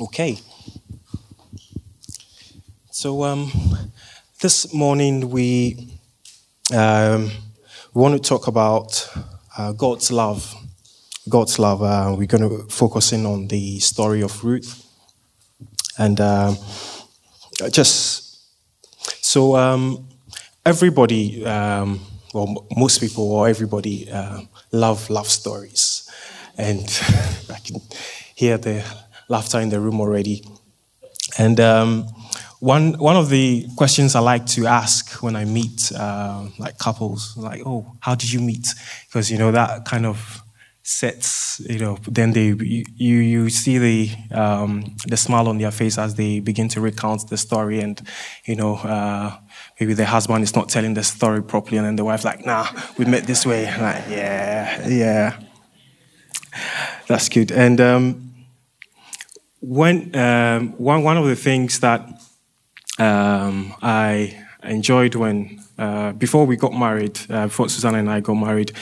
Okay. So um, this morning we um, want to talk about uh, God's love. God's love. Uh, we're going to focus in on the story of Ruth, and uh, just so um, everybody, um, well, most people or everybody uh, love love stories, and I can hear the laughter in the room already. And um, one one of the questions I like to ask when I meet uh, like couples, like, oh, how did you meet? Because you know that kind of sets, you know, then they you you see the um, the smile on their face as they begin to recount the story, and you know. Uh, maybe the husband is not telling the story properly, and then the wife's like, "Nah, we met this way." like, yeah, yeah, that's good. And um, when um, one one of the things that um, I enjoyed when uh, before we got married, uh, before Susanna and I got married,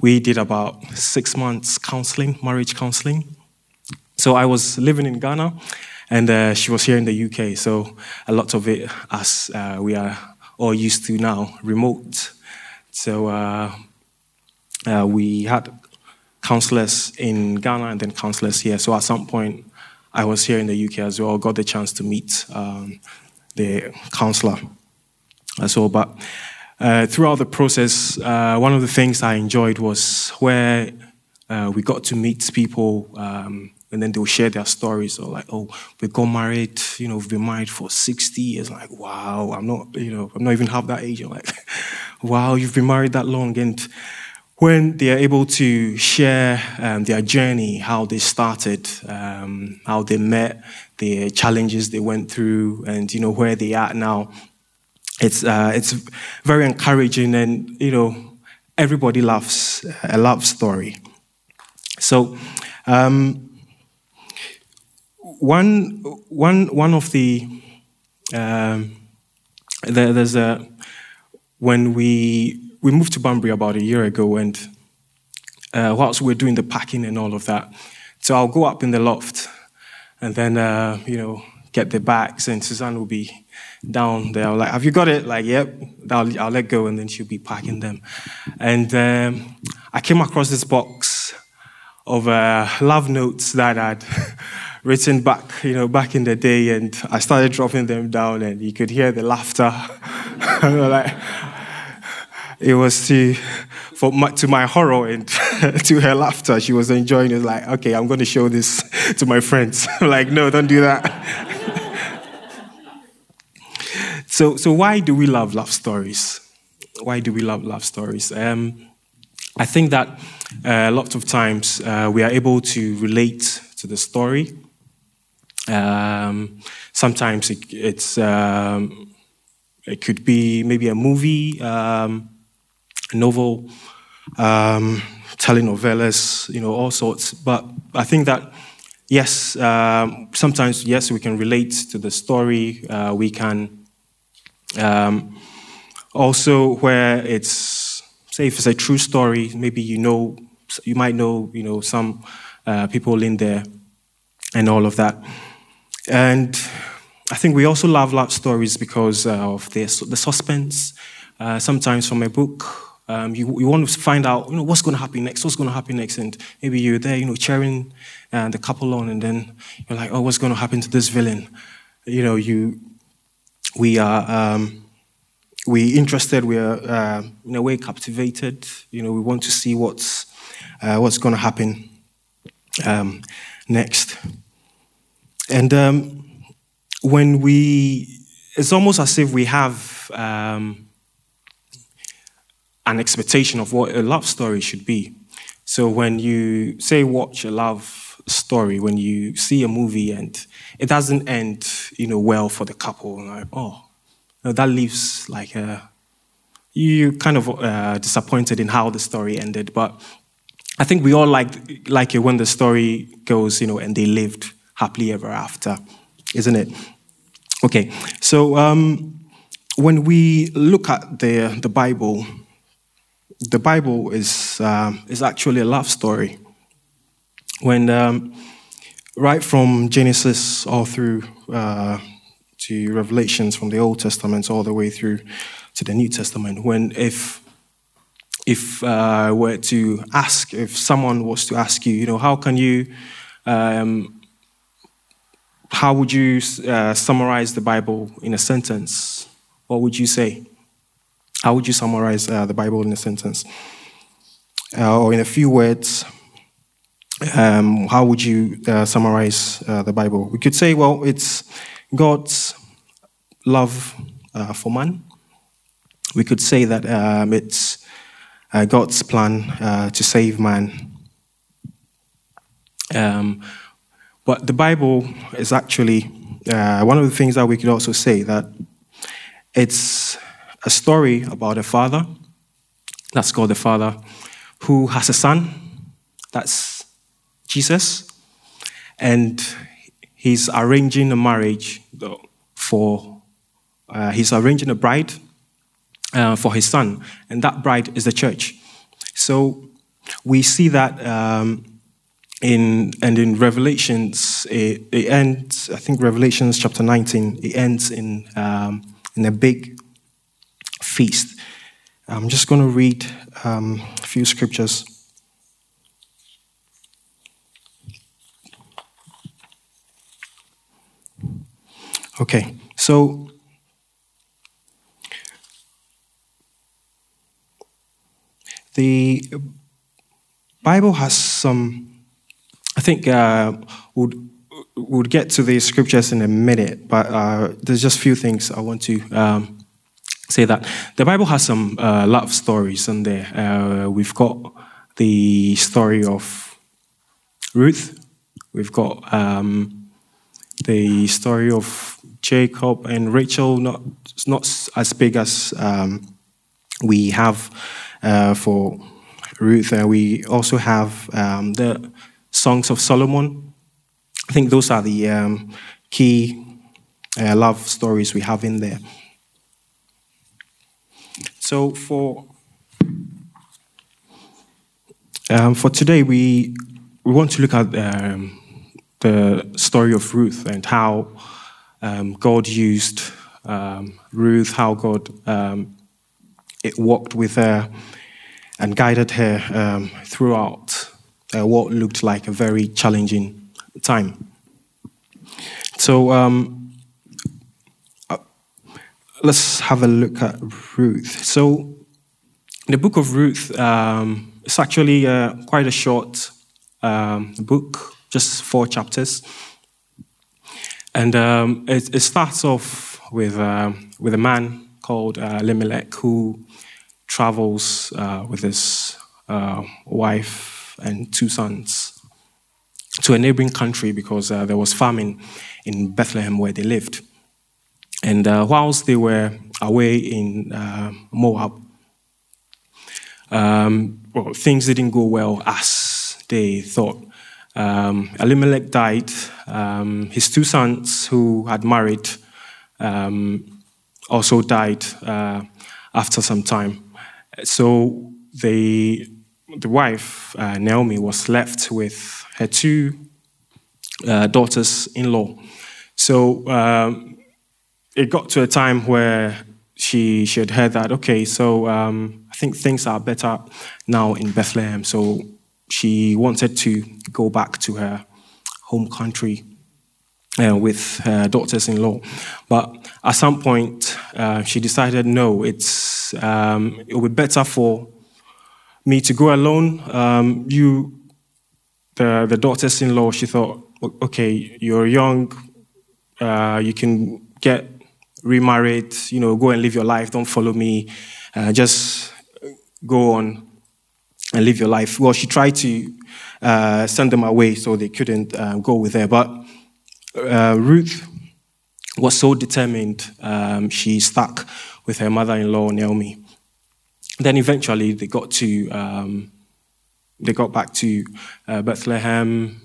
we did about six months counseling, marriage counseling. So I was living in Ghana, and uh, she was here in the UK. So a lot of it, as uh, we are all used to now, remote. So uh, uh, we had counselors in Ghana and then counselors here. So at some point, I was here in the UK as well, got the chance to meet um, the counselor as well. But uh, throughout the process, uh, one of the things I enjoyed was where uh, we got to meet people. Um, and then they'll share their stories or like, oh, we got married, you know, we've been married for 60 years. Like, wow, I'm not, you know, I'm not even half that age. I'm like, wow, you've been married that long. And when they are able to share um, their journey, how they started, um, how they met, the challenges they went through, and you know where they are now, it's uh, it's very encouraging, and you know everybody loves a love story. So. Um, one, one, one of the, um, there, there's a, when we we moved to Banbury about a year ago, and uh, whilst we're doing the packing and all of that, so I'll go up in the loft, and then uh, you know get the bags, and Suzanne will be down there. I'm like, "Have you got it?" Like, "Yep." I'll, I'll let go, and then she'll be packing them. And um, I came across this box of uh, love notes that I'd written back, you know, back in the day, and I started dropping them down, and you could hear the laughter. like, it was to, for my, to my horror and to her laughter, she was enjoying it. Like, okay, I'm going to show this to my friends. like, no, don't do that. so, so why do we love love stories? Why do we love love stories? Um, I think that uh, lots of times uh, we are able to relate to the story. Um, sometimes it, it's um, it could be maybe a movie. Um, novel, um, telenovelas, you know, all sorts. But I think that, yes, um, sometimes, yes, we can relate to the story. Uh, we can um, also, where it's, say, if it's a true story, maybe you know, you might know, you know, some uh, people in there and all of that. And I think we also love love stories because of the, the suspense. Uh, sometimes from a book, um, you, you want to find out, you know, what's going to happen next, what's going to happen next, and maybe you're there, you know, cheering uh, the couple on, and then you're like, oh, what's going to happen to this villain? You know, you, we are, um, we interested, we are uh, in a way captivated. You know, we want to see what's, uh, what's going to happen um, next. And um, when we, it's almost as if we have um, an expectation of what a love story should be. So when you say watch a love story, when you see a movie and it doesn't end, you know, well for the couple, like oh, know, that leaves like a you kind of uh, disappointed in how the story ended. But I think we all like like it when the story goes, you know, and they lived happily ever after, isn't it? Okay, so um, when we look at the the Bible the Bible is, um, is actually a love story. When, um, right from Genesis all through uh, to Revelations, from the Old Testament all the way through to the New Testament. When if if uh, were to ask, if someone was to ask you, you know, how can you, um, how would you uh, summarize the Bible in a sentence? What would you say? How would you summarize uh, the Bible in a sentence? Uh, or in a few words, um, how would you uh, summarize uh, the Bible? We could say, well, it's God's love for man. We could say that um, it's uh, God's plan uh, to save man. Um, but the Bible is actually uh, one of the things that we could also say that it's a story about a father, that's God the Father, who has a son, that's Jesus, and he's arranging a marriage for, uh, he's arranging a bride uh, for his son, and that bride is the church. So we see that um, in and in Revelations, it, it, ends. I think Revelations chapter 19. It ends in um, in a big feast. I'm just going to read um, a few scriptures. Okay, so The Bible has some, I think uh, we'll, we'll get to the scriptures in a minute, but uh, there's just a few things I want to um, say that. The Bible has some uh, love stories in there. Uh, we've got the story of Ruth, we've got um, the story of Jacob and Rachel, not, not as big as um, we have uh, for Ruth. Uh, we also have um, the Songs of Solomon. I think those are the um, key uh, love stories we have in there. So for um, for today, we we want to look at um, the story of Ruth and how um, God used um, Ruth, how God um, it walked with her and guided her um, throughout uh, what looked like a very challenging time. So let's have a look at Ruth. So the book of Ruth um, is actually uh, quite a short um, book, just four chapters. And um, it, it, starts off with, uh, with a man called uh, Elimelech who travels uh, with his uh, wife and two sons to a neighboring country because uh, there was famine in Bethlehem where they lived. And uh, whilst they were away in uh, Moab, um, well, things didn't go well as they thought. Um, Elimelech died. Um, his two sons, who had married, um, also died uh, after some time. So the, the wife, uh, Naomi, was left with her two uh, daughters in law. So um, it got to a time where she, she had heard that, okay, so um, I think things are better now in Bethlehem. So she wanted to go back to her home country uh, with her daughters in law. But at some point, uh, she decided no, it's, um, it would be better for me to go alone. Um, you, the, the daughters in law, she thought, okay, you're young, uh, you can get remarried, you know, go and live your life, don't follow me, uh, just go on and live your life. Well, she tried to uh, send them away so they couldn't uh, go with her, but uh, Ruth was so determined, um, she stuck with her mother in law, Naomi. Then eventually they got to, um, they got back to uh, Bethlehem.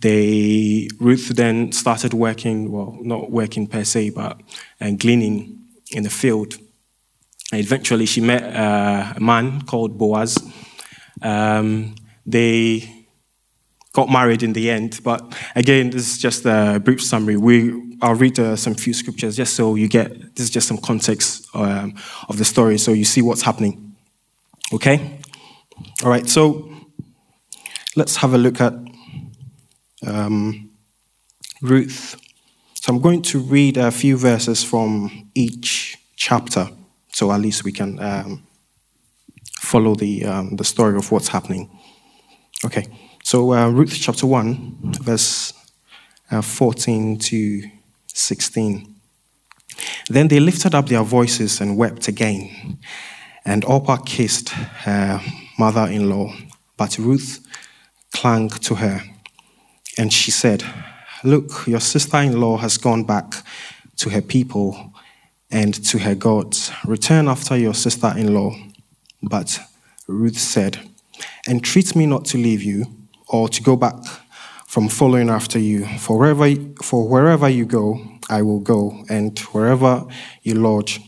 They, Ruth then started working, well, not working per se, but and gleaning in the field. And eventually she met uh, a man called Boaz. Um, they got married in the end. But again, this is just a brief summary. We, I'll read uh, some few scriptures just so you get, this is just some context um, of the story so you see what's happening. Okay? All right, so let's have a look at um, Ruth. So I'm going to read a few verses from each chapter so at least we can um, follow the, um, the story of what's happening. Okay. So, uh, Ruth chapter 1, verse uh, 14 to 16. Then they lifted up their voices and wept again. And Orpah kissed her mother in law, but Ruth clung to her. And she said, Look, your sister in law has gone back to her people and to her gods. Return after your sister in law. But Ruth said, Entreat me not to leave you or to go back from following after you. For wherever, for wherever you go, I will go, and wherever you lodge,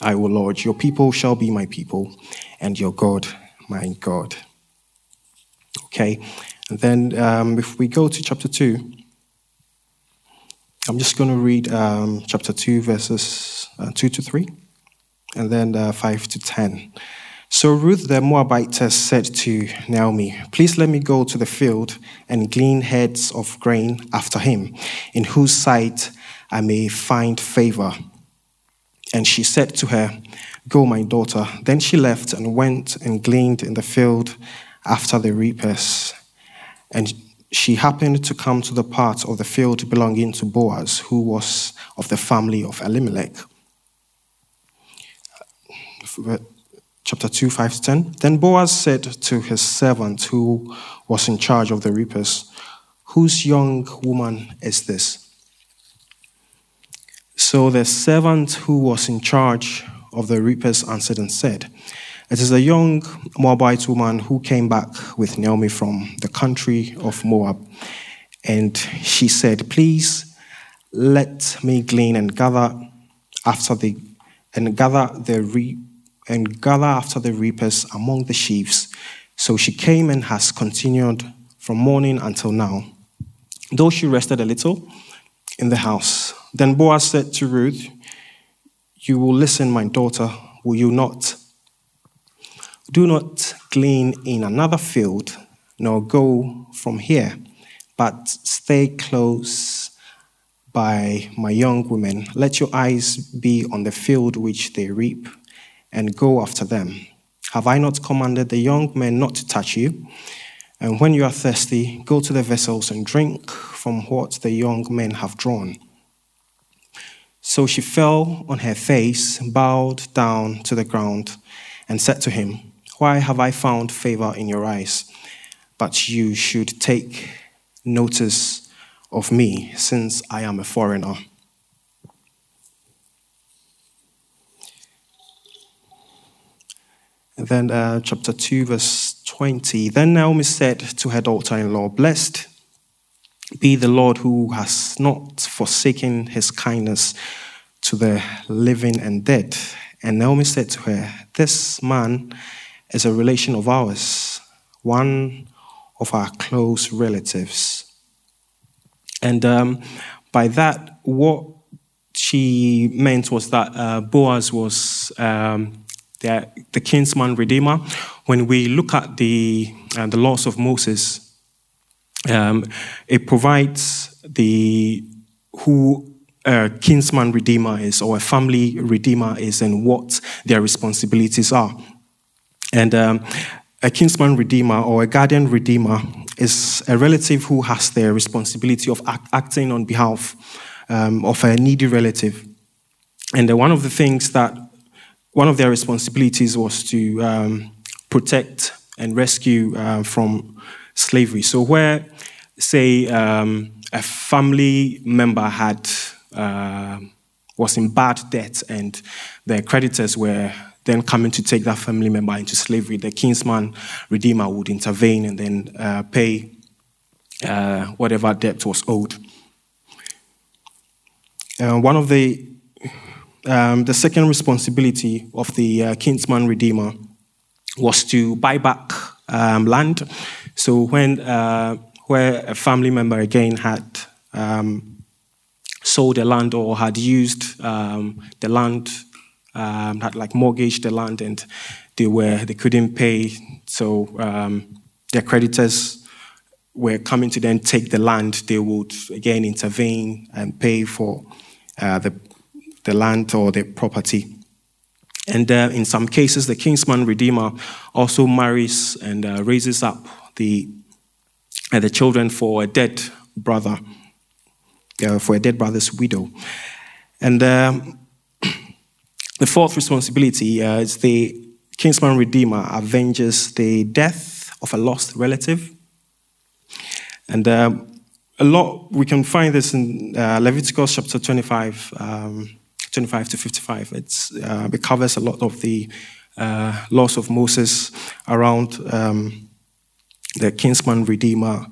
I will lodge. Your people shall be my people, and your God, my God. Okay, and then um, if we go to chapter 2, I'm just going to read um, chapter 2, verses uh, 2 to 3, and then uh, 5 to 10. So Ruth the Moabitess said to Naomi, Please let me go to the field and glean heads of grain after him, in whose sight I may find favor. And she said to her, Go, my daughter. Then she left and went and gleaned in the field after the reapers. And she happened to come to the part of the field belonging to Boaz, who was of the family of Elimelech chapter 2, 5 to 10. Then Boaz said to his servant who was in charge of the reapers, Whose young woman is this? So the servant who was in charge of the reapers answered and said, It is a young Moabite woman who came back with Naomi from the country of Moab. And she said, Please let me glean and gather after the and gather the re- and gather after the reapers among the sheaves. So she came and has continued from morning until now, though she rested a little in the house. Then Boaz said to Ruth, You will listen, my daughter, will you not? Do not glean in another field, nor go from here, but stay close by my young women. Let your eyes be on the field which they reap and go after them. Have I not commanded the young men not to touch you? And when you are thirsty, go to the vessels and drink from what the young men have drawn. So she fell on her face, bowed down to the ground, and said to him, Why have I found favor in your eyes? But you should take notice of me, since I am a foreigner. And then uh, chapter 2, verse 20. Then Naomi said to her daughter in law, Blessed be the Lord who has not forsaken his kindness to the living and dead. And Naomi said to her, This man is a relation of ours, one of our close relatives. And um, by that, what she meant was that uh, Boaz was um, the, the kinsman redeemer. When we look at the, uh, the laws of Moses, um, it provides the who a kinsman redeemer is or a family redeemer is and what their responsibilities are. And um, a kinsman redeemer or a guardian redeemer is a relative who has the responsibility of act- acting on behalf um, of a needy relative. And uh, one of the things that one of their responsibilities was to um, protect and rescue uh, from slavery. So, where, say, um, a family member had uh, was in bad debt and their creditors were then coming to take that family member into slavery, the kinsman redeemer would intervene and then uh, pay uh, whatever debt was owed. Uh, one of the um, the second responsibility of the uh, kinsman redeemer was to buy back um, land. So when uh, where a family member again had um, sold the land or had used um, the land, um, had like mortgaged the land, and they were they couldn't pay, so um, their creditors were coming to then take the land. They would again intervene and pay for uh, the the land or the property. And uh, in some cases, the kinsman redeemer also marries and uh, raises up the, uh, the children for a dead brother, uh, for a dead brother's widow. And um, the fourth responsibility uh, is the kinsman redeemer avenges the death of a lost relative. And um, a lot, we can find this in uh, Leviticus chapter 25. Um, 25 to 55. It's, uh, it covers a lot of the uh, laws of Moses around um, the kinsman redeemer.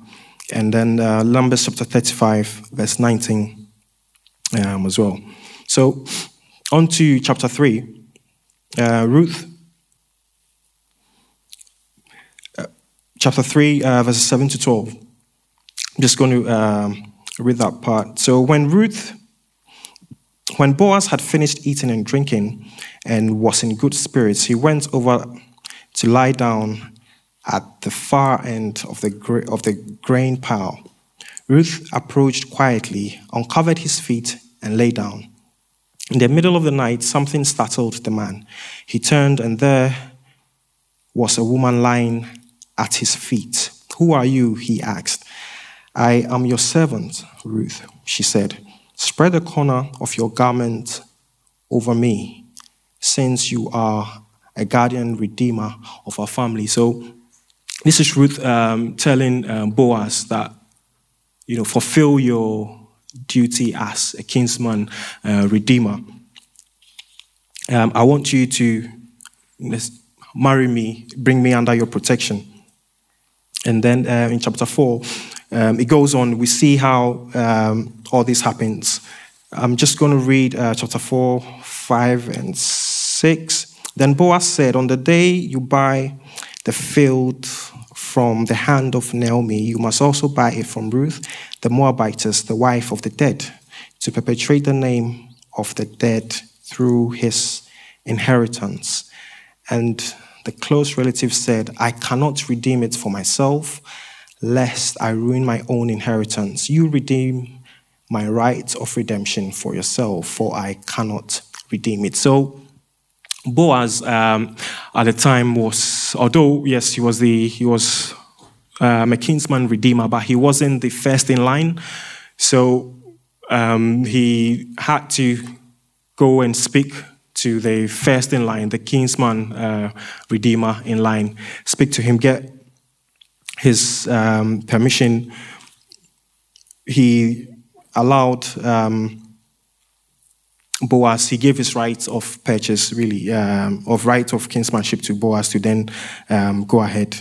And then uh, Numbers chapter 35, verse 19 um, as well. So, on to chapter 3. Uh, Ruth, uh, chapter 3, uh, verses 7 to 12. I'm just going to um, read that part. So, when Ruth when Boaz had finished eating and drinking and was in good spirits, he went over to lie down at the far end of the, of the grain pile. Ruth approached quietly, uncovered his feet, and lay down. In the middle of the night, something startled the man. He turned, and there was a woman lying at his feet. Who are you? he asked. I am your servant, Ruth, she said. Spread a corner of your garment over me, since you are a guardian redeemer of our family. So, this is Ruth um, telling um, Boaz that, you know, fulfill your duty as a kinsman uh, redeemer. Um, I want you to marry me, bring me under your protection. And then uh, in chapter 4, um, it goes on, we see how um, all this happens. I'm just going to read uh, chapter 4, 5, and 6. Then Boaz said, On the day you buy the field from the hand of Naomi, you must also buy it from Ruth, the Moabitess, the wife of the dead, to perpetuate the name of the dead through his inheritance. And the close relative said, I cannot redeem it for myself lest I ruin my own inheritance. You redeem my right of redemption for yourself, for I cannot redeem it. So, Boaz um, at the time was, although yes, he was the he was um, a kinsman redeemer, but he wasn't the first in line. So um, he had to go and speak to the first in line, the kinsman uh, redeemer in line, speak to him, get his um, permission, he allowed um, Boaz, he gave his right of purchase, really, um, of right of kinsmanship to Boaz to then um, go ahead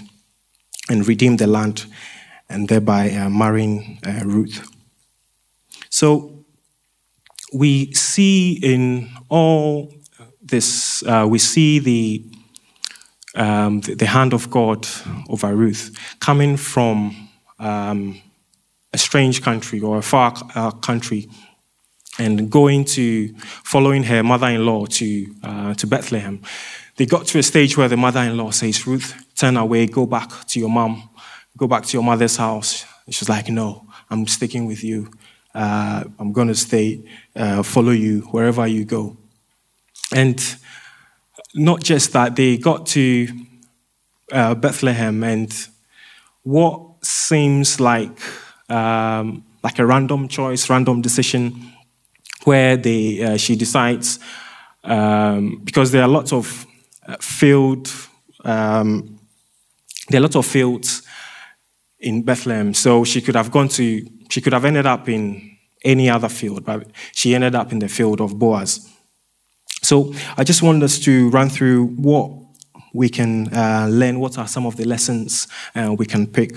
and redeem the land and thereby uh, marrying uh, Ruth. So we see in all this, uh, we see the um, the, the, hand of God over Ruth, coming from um, a strange country or a far uh, country, and going to following her mother-in-law to uh, to Bethlehem. They got to a stage where the mother-in-law says, "Ruth, turn away, go back to your mom, go back to your mother's house." And she's like, "No, I'm sticking with you. Uh, I'm going to stay, uh, follow you wherever you go." And not just that, they got to uh, Bethlehem, and what seems like um, like a random choice, random decision, where they uh, she decides um, because there are lots of uh, field um, there are lots of fields in Bethlehem, so she could have gone to she could have ended up in any other field, but she ended up in the field of Boaz. So I just want us to run through what we can uh, learn, what are some of the lessons uh, we can pick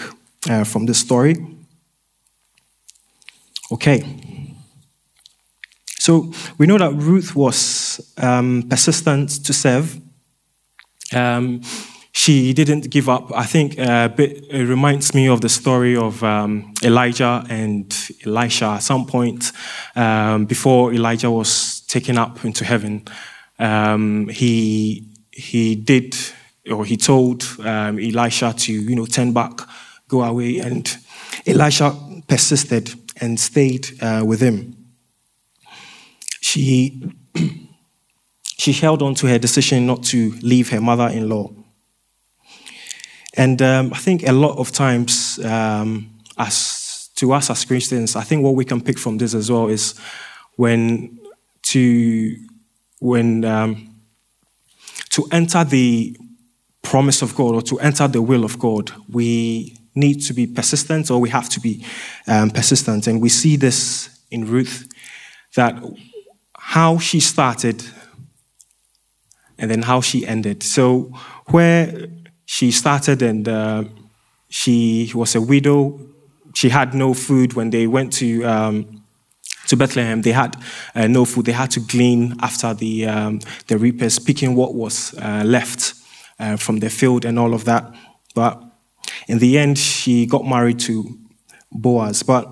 uh, from this story. Okay. So we know that Ruth was um, persistent to serve. Um, she didn't give up. I think uh, it reminds me of the story of um, Elijah and Elisha. At some point, um, before Elijah was taken up into heaven, um, he he did or he told um, Elisha to you know turn back, go away, and Elisha persisted and stayed uh, with him. She she held on to her decision not to leave her mother-in-law. And um, I think a lot of times, um, as to us as Christians, I think what we can pick from this as well is when to when um, to enter the promise of God or to enter the will of God, we need to be persistent or we have to be um, persistent. And we see this in Ruth that how she started and then how she ended. So, where she started and uh, she was a widow, she had no food when they went to. Um, to Bethlehem, they had uh, no food. They had to glean after the um, the reapers, picking what was uh, left uh, from the field and all of that. But in the end, she got married to Boaz. But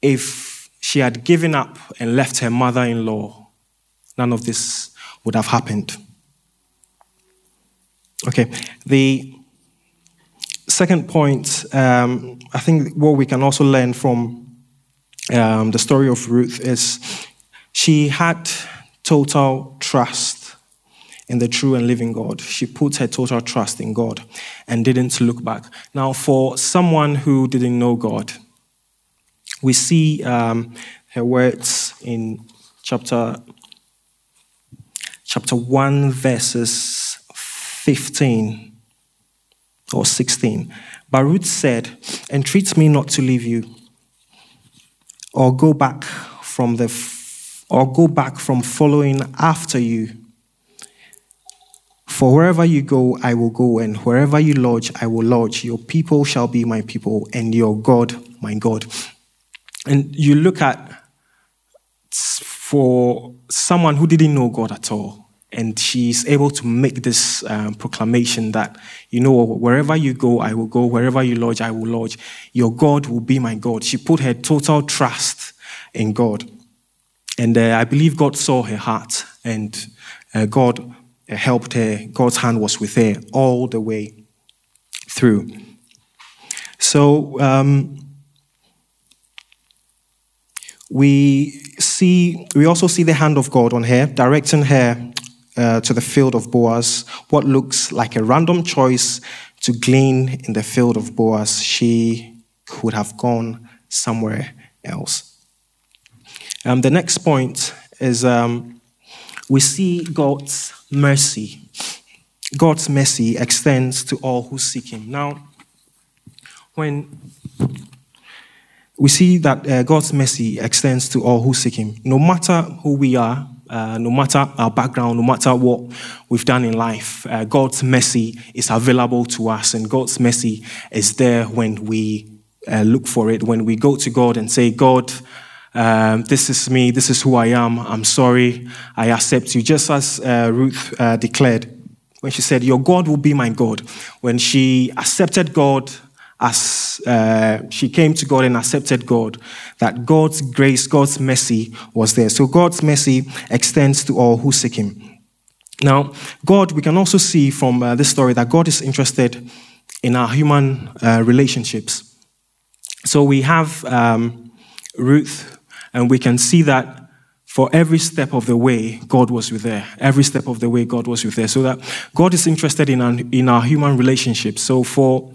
if she had given up and left her mother in law, none of this would have happened. Okay, the second point, um, I think what we can also learn from um, the story of Ruth is she had total trust in the true and living God. She put her total trust in God and didn't look back. Now, for someone who didn't know God, we see um, her words in chapter chapter 1 verses 15 or 16. But Ruth said, Entreat me not to leave you, or go back from the or go back from following after you. For wherever you go, I will go, and wherever you lodge, I will lodge. Your people shall be my people, and your God, my God. And you look at for someone who didn't know God at all, and she's able to make this um, proclamation that, you know, wherever you go, I will go. Wherever you lodge, I will lodge. Your God will be my God. She put her total trust in God. And uh, I believe God saw her heart, and uh, God helped her. God's hand was with her all the way through. So um, we see, we also see the hand of God on her, directing her uh, to the field of Boaz. What looks like a random choice to glean in the field of Boaz, she could have gone somewhere else. Um, the next point is um, we see God's mercy. God's mercy extends to all who seek Him. Now, when we see that uh, God's mercy extends to all who seek Him, no matter who we are, uh, no matter our background, no matter what we've done in life, uh, God's mercy is available to us, and God's mercy is there when we uh, look for it, when we go to God and say, God, um, this is me, this is who I am, I'm sorry, I accept you. Just as uh, Ruth uh, declared when she said, Your God will be my God. When she accepted God as uh, she came to God and accepted God, that God's grace, God's mercy was there. So God's mercy extends to all who seek Him. Now, God, we can also see from uh, this story that God is interested in our human uh, relationships. So we have um, Ruth and we can see that for every step of the way, God was with her. Every step of the way, God was with her. So that God is interested in our, in our human relationships. So for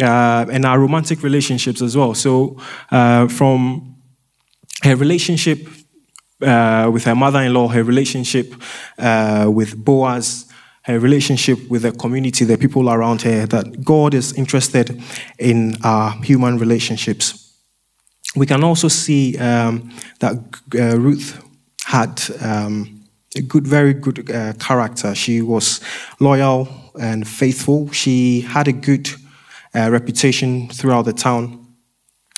uh, and our romantic relationships as well. So uh, from her relationship uh, with her mother-in-law, her relationship uh, with Boaz, her relationship with the community, the people around her, that God is interested in our human relationships we can also see um, that uh, Ruth had um, a good, very good uh, character. She was loyal and faithful. She had a good uh, reputation throughout the town.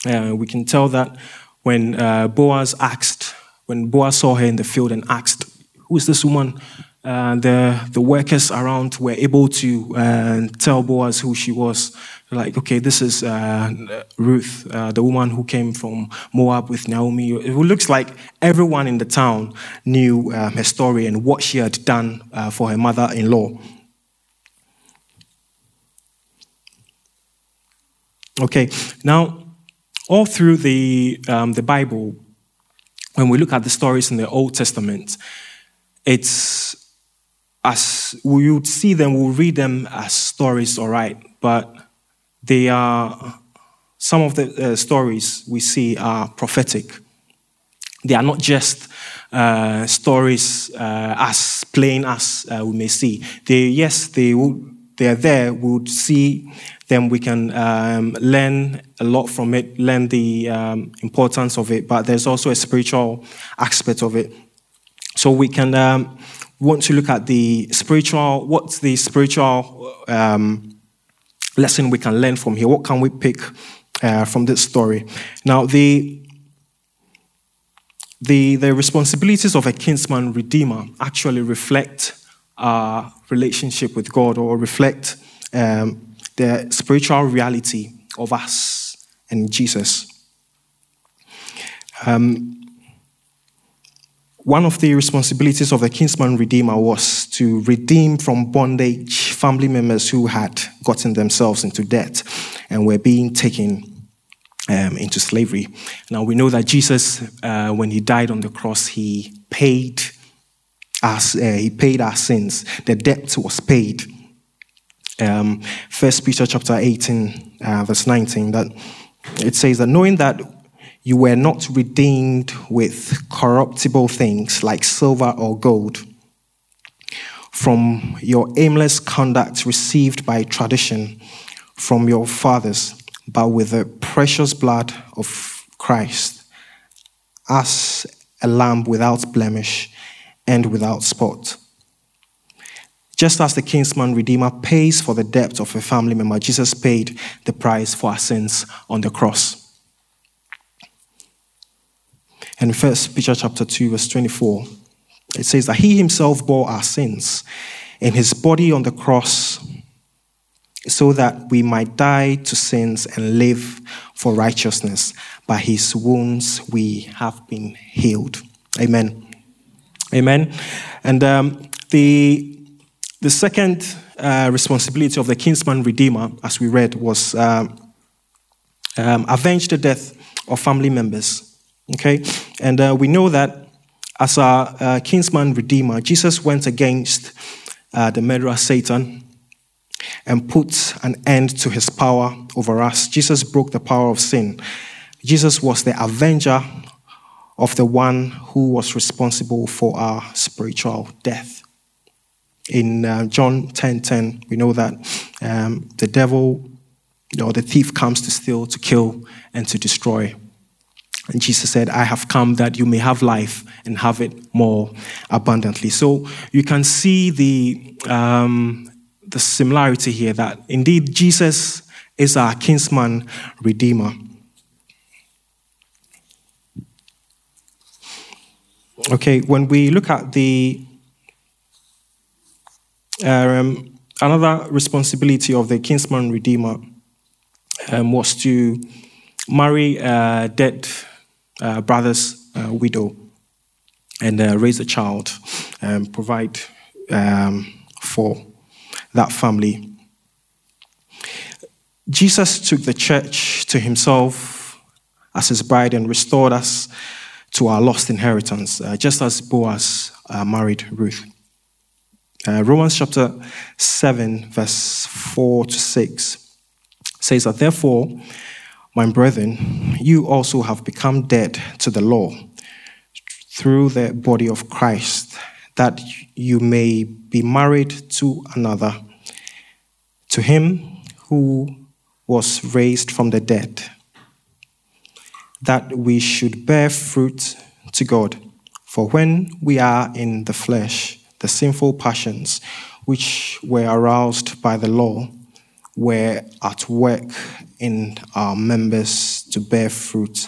Uh, we can tell that when uh, Boaz asked, when Boaz saw her in the field and asked, Who is this woman uh, the the workers around were able to uh, tell Boaz who she was. Like, okay, this is Ruth, the woman who came from Moab with Naomi. It looks like everyone in the town knew uh, her story and what she had done for her mother-in-law. Okay, now all through the um, the Bible, when we look at the stories in the Old Testament, it's as we would see them, we'll read them as stories, all right, but they are some of the uh, stories we see are prophetic. They are not just uh, stories uh, as plain as uh, we may see. They, yes, they will, they are there. We would see them. We can um, learn a lot from it, learn the um, importance of it. But there's also a spiritual aspect of it. So we can um, want to look at the spiritual, what's the spiritual um, lesson we can learn from here? What can we pick uh, from this story? Now, the, the, the responsibilities of a kinsman redeemer actually reflect our relationship with God or reflect um, the spiritual reality of us and Jesus. Um, one of the responsibilities of the kinsman redeemer was to redeem from bondage family members who had gotten themselves into debt and were being taken um, into slavery. Now we know that Jesus, uh, when he died on the cross, he paid us. Uh, he paid our sins. The debt was paid. Um, First Peter chapter 18, uh, verse 19, that it says that knowing that you were not redeemed with corruptible things like silver or gold from your aimless conduct received by tradition from your fathers, but with the precious blood of Christ, as a lamb without blemish and without spot. Just as the kinsman redeemer pays for the debt of a family member, Jesus paid the price for our sins on the cross. And First Peter chapter 2, verse 24, it says that he himself bore our sins in his body on the cross so that we might die to sins and live for righteousness. By his wounds we have been healed. Amen. Amen. And um, the, the second uh, responsibility of the kinsman redeemer, as we read, was um, um, avenge the death of family members. Okay? And uh, we know that as our uh, kinsman redeemer, Jesus went against uh, the murderer Satan and put an end to his power over us. Jesus broke the power of sin. Jesus was the avenger of the one who was responsible for our spiritual death. In uh, John 10:10, 10, we know that um, the devil or the thief comes to steal, to kill, and to destroy. And Jesus said, I have come that you may have life and have it more abundantly. So you can see the, um, the similarity here that indeed Jesus is our kinsman redeemer. Okay, when we look at the um, another responsibility of the kinsman redeemer um, was to marry a dead uh, brother's uh, widow and uh, raise a child and provide um, for that family. Jesus took the church to himself as his bride and restored us to our lost inheritance, uh, just as Boaz uh, married Ruth. Uh, Romans chapter 7, verse 4 to 6 says that, therefore, my brethren, you also have become dead to the law through the body of Christ, that you may be married to another, to him who was raised from the dead, that we should bear fruit to God. For when we are in the flesh, the sinful passions which were aroused by the law were at work in our members to bear fruit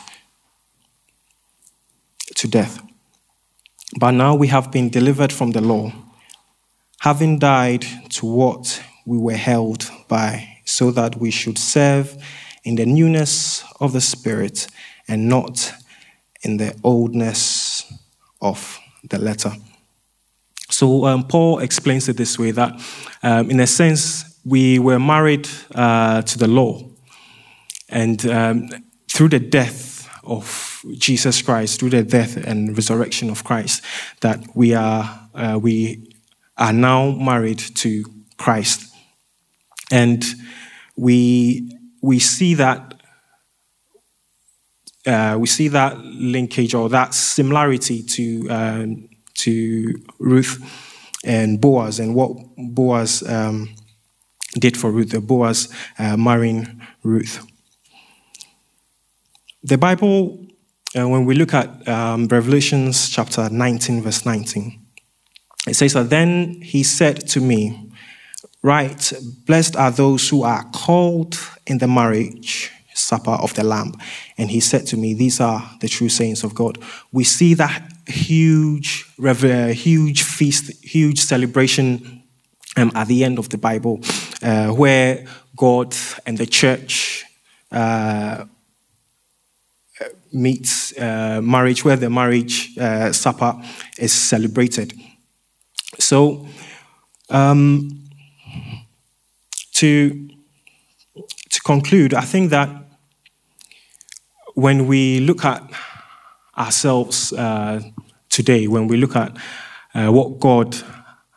to death. But now we have been delivered from the law, having died to what we were held by, so that we should serve in the newness of the Spirit and not in the oldness of the letter. So um, Paul explains it this way that, um, in a sense, we were married uh, to the law, and um, through the death of Jesus Christ, through the death and resurrection of Christ, that we are uh, we are now married to Christ, and we we see that uh, we see that linkage or that similarity to um, to Ruth and Boaz and what Boaz um, did for Ruth, the Boaz uh, marrying Ruth. The Bible, uh, when we look at um, Revelations chapter 19, verse 19, it says that then he said to me, Right, blessed are those who are called in the marriage supper of the Lamb. And he said to me, These are the true saints of God. We see that huge, huge feast, huge celebration um, at the end of the Bible, uh, where God and the church uh, meets uh, marriage, where the marriage uh, supper is celebrated. So, um, to, to conclude, I think that when we look at ourselves uh, today, when we look at uh, what God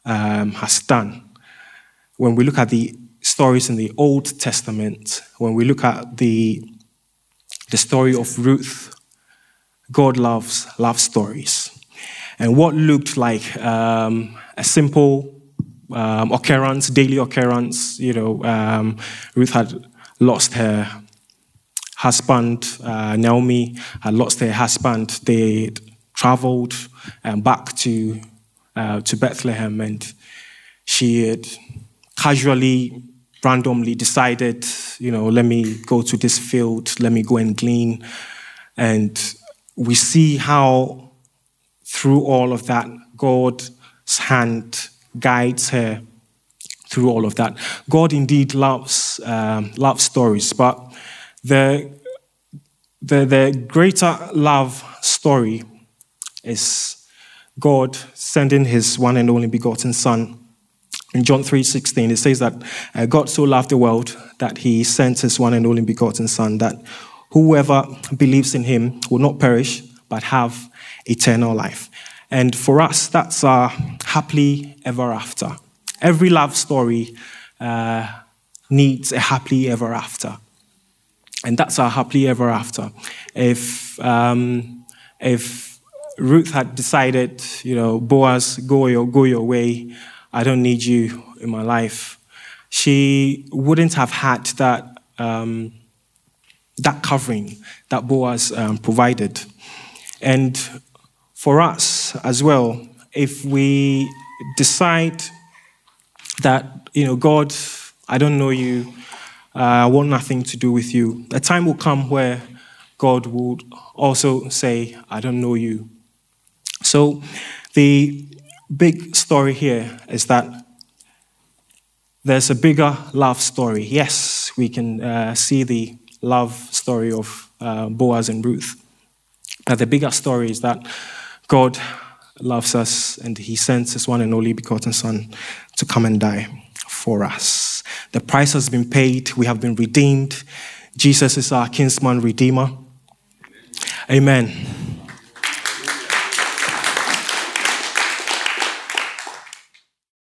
um, has done, when we look at the stories in the Old Testament, when we look at the, the story of Ruth, God loves love stories. And what looked like um, a simple um, occurrence, daily occurrence. You know, um, Ruth had lost her husband. Uh, Naomi had lost her husband. They traveled um, back to uh, to Bethlehem, and she had casually, randomly decided, you know, let me go to this field, let me go and glean, and we see how through all of that, God's hand guides her through all of that. God indeed loves um, love stories, but the, the greater love story is God sending His one and only begotten Son. In John 3:16, it says that uh, God so loved the world that He sent His one and only begotten Son, that whoever believes in Him will not perish but have eternal life. And for us, that's our happily ever after. Every love story uh, needs a happily ever after. And that's our happily ever after. If, um, if Ruth had decided, you know, Boaz, go your, go your way, I don't need you in my life, she wouldn't have had that, um, that covering that Boaz um, provided. And for us as well, if we decide that, you know, God, I don't know you, I want nothing to do with you, a time will come where God would also say, I don't know you. So the big story here is that there's a bigger love story. Yes, we can uh, see the love story of uh, Boaz and Ruth. But the bigger story is that God loves us and he sends his one and only begotten Son to come and die for us. The price has been paid, we have been redeemed. Jesus is our kinsman redeemer. Amen.